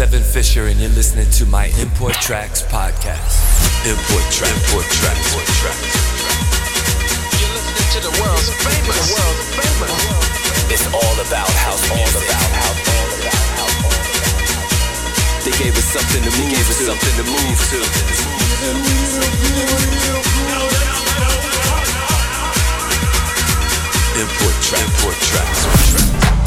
Seven Fisher, and you're listening to my Import Tracks podcast. Import Track, Import Track, Import Track. You're listening to the world's famous. The world's famous. It's all about house all about house, all about house. They gave us something to move they gave us something to move to. Import track, import tracks.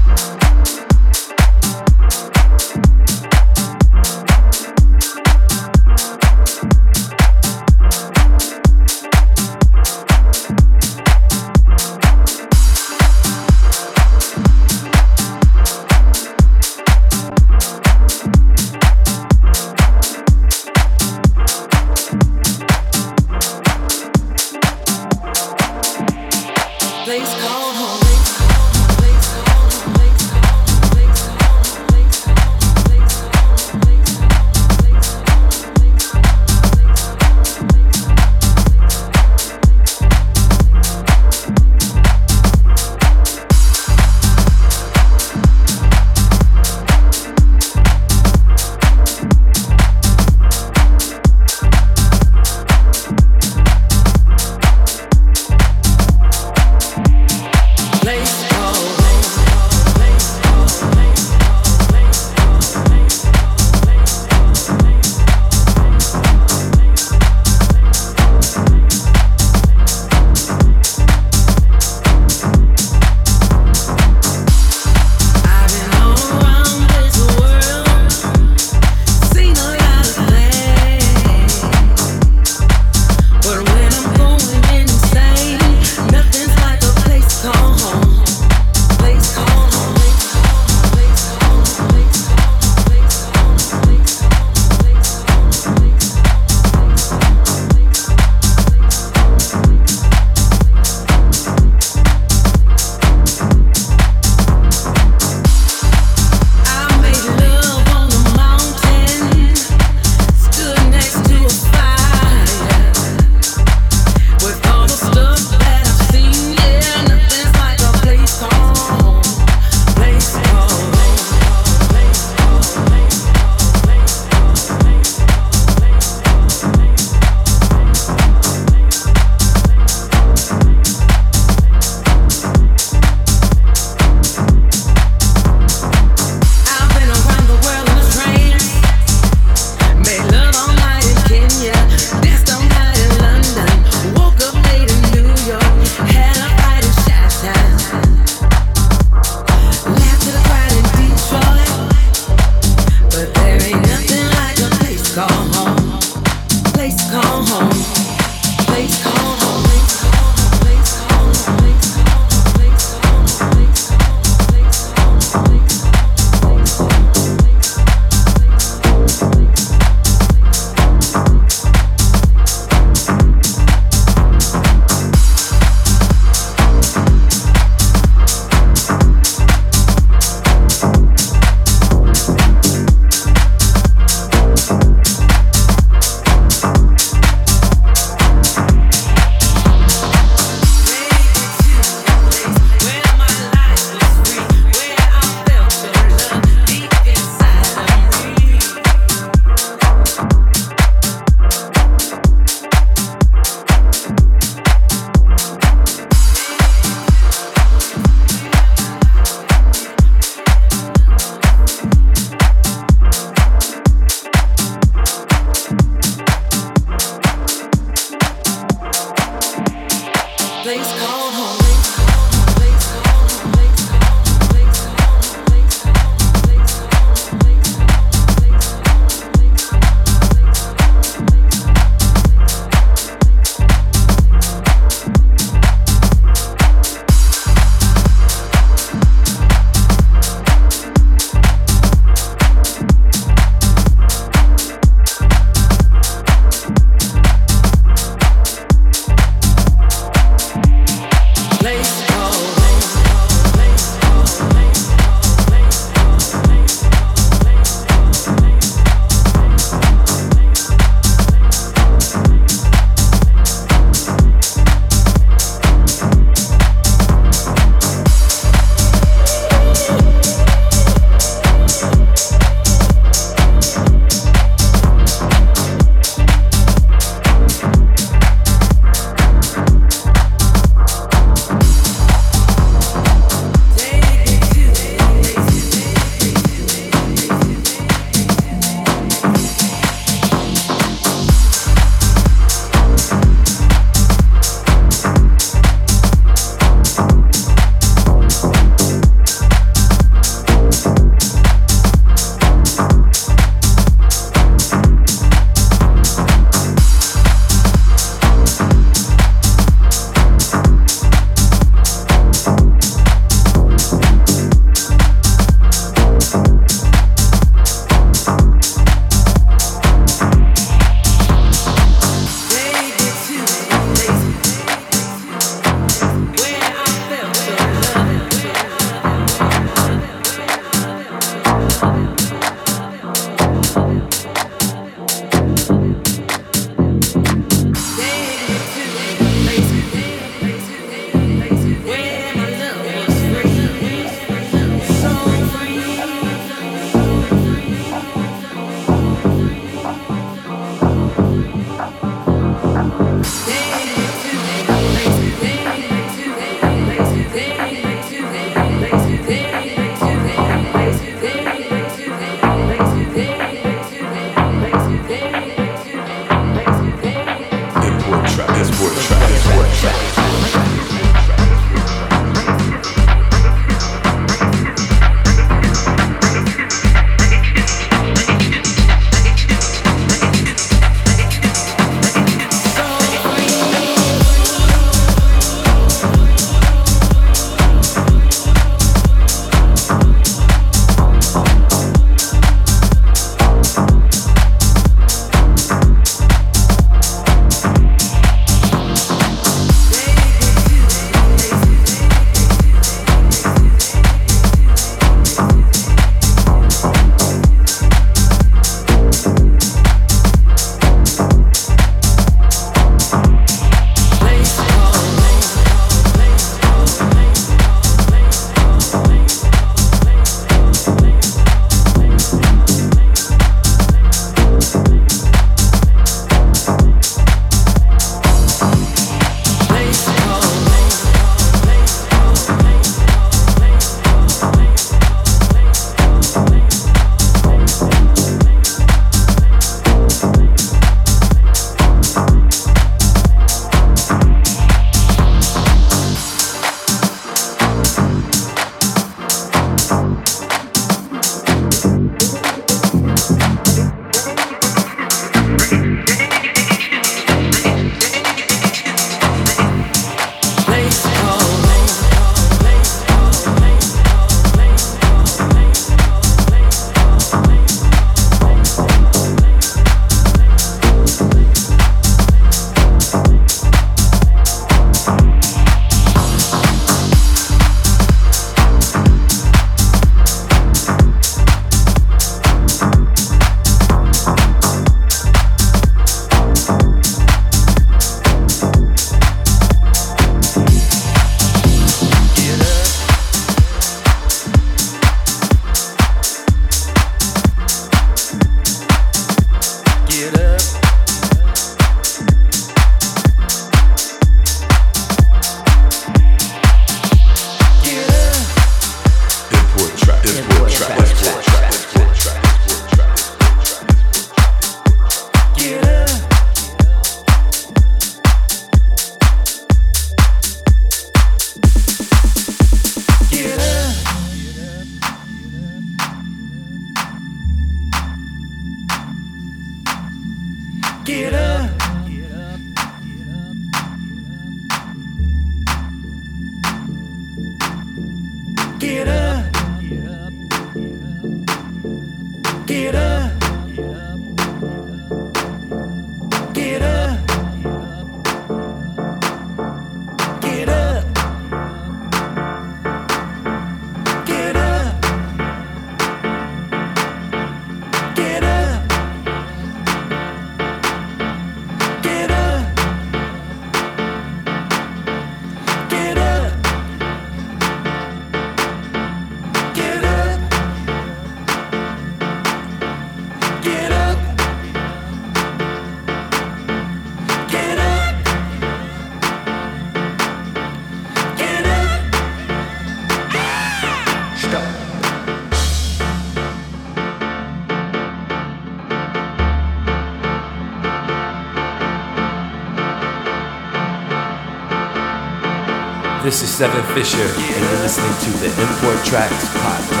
Seven Fisher, and you're listening to the Import Tracks Podcast.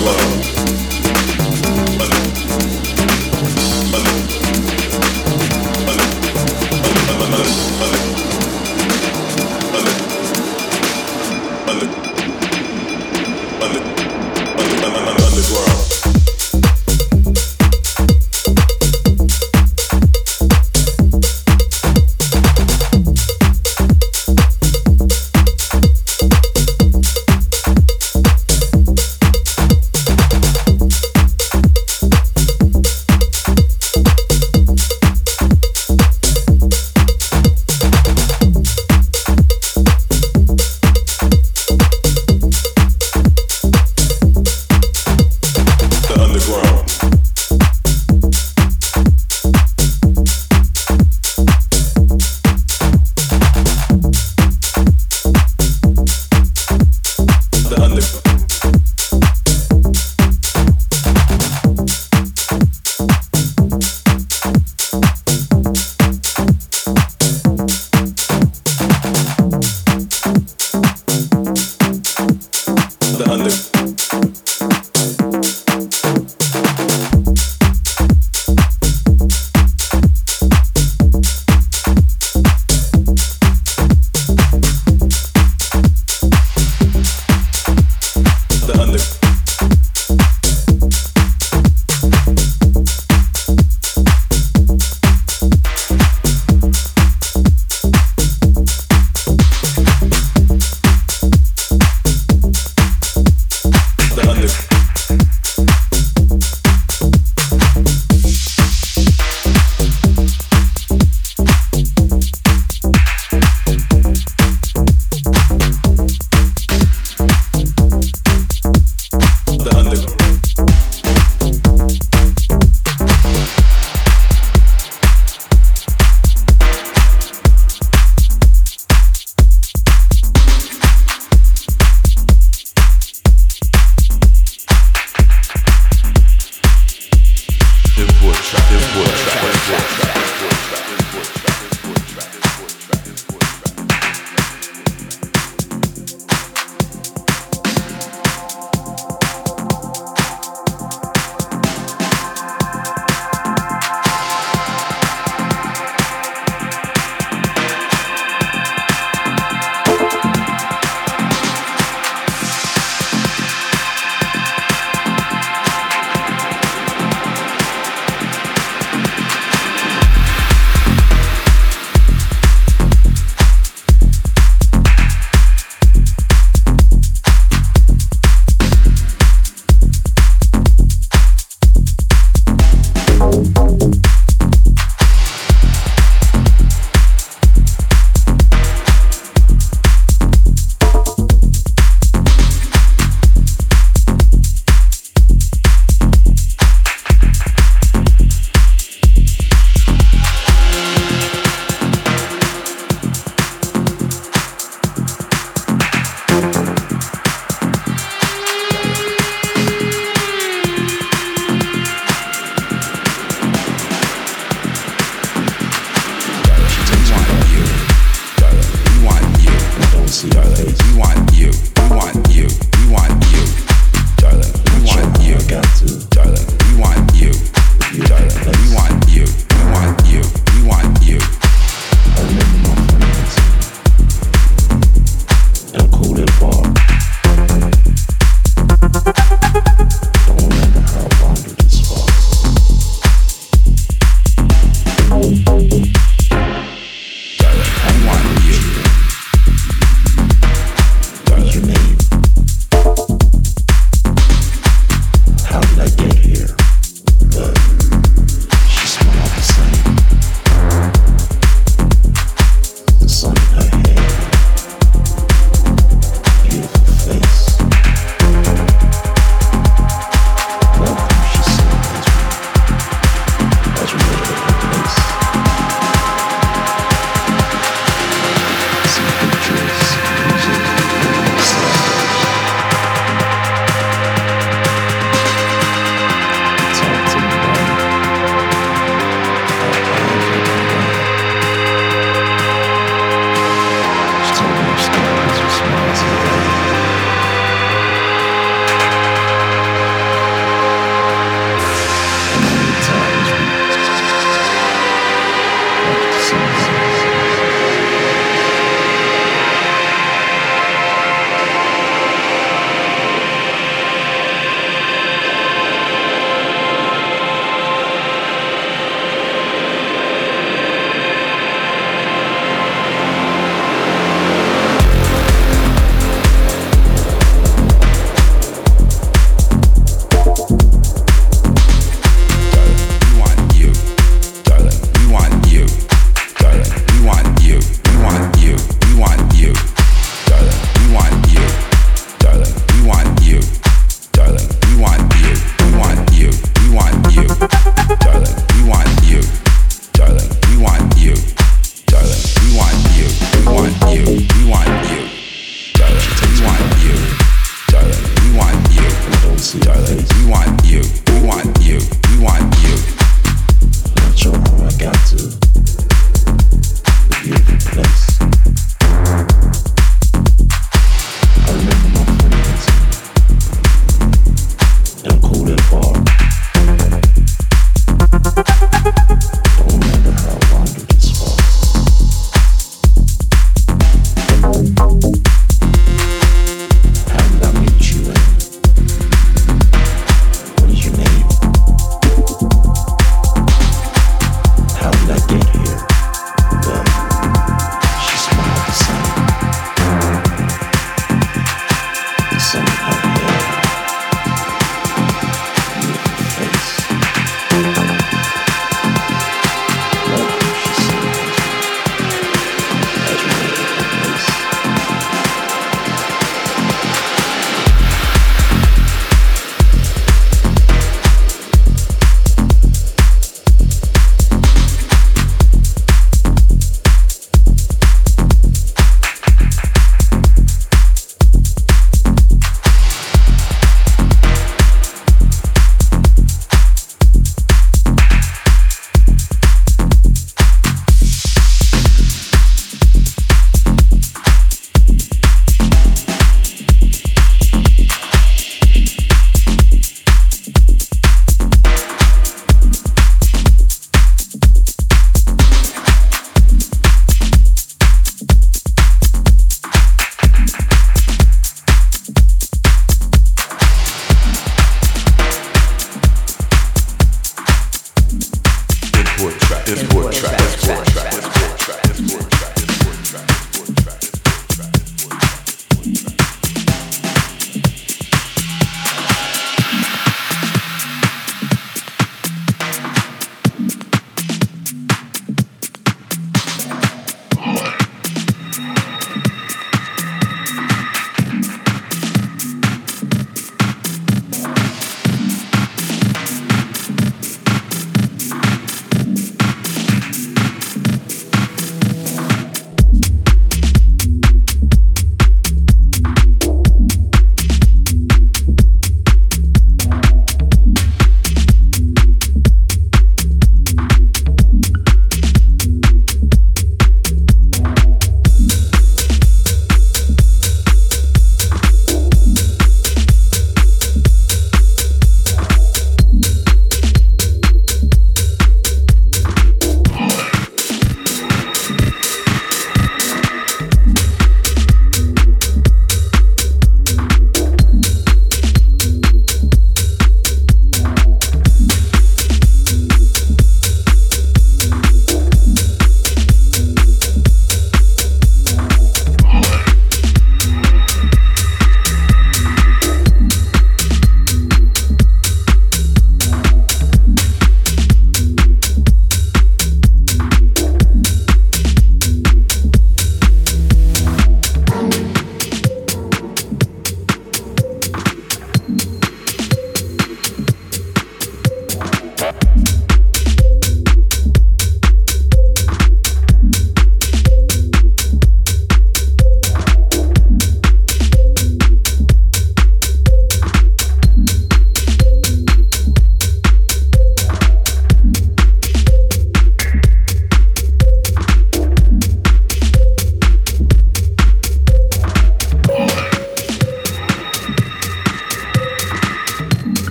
blow.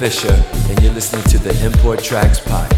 Fisher, and you're listening to the Import Tracks Podcast.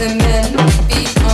The men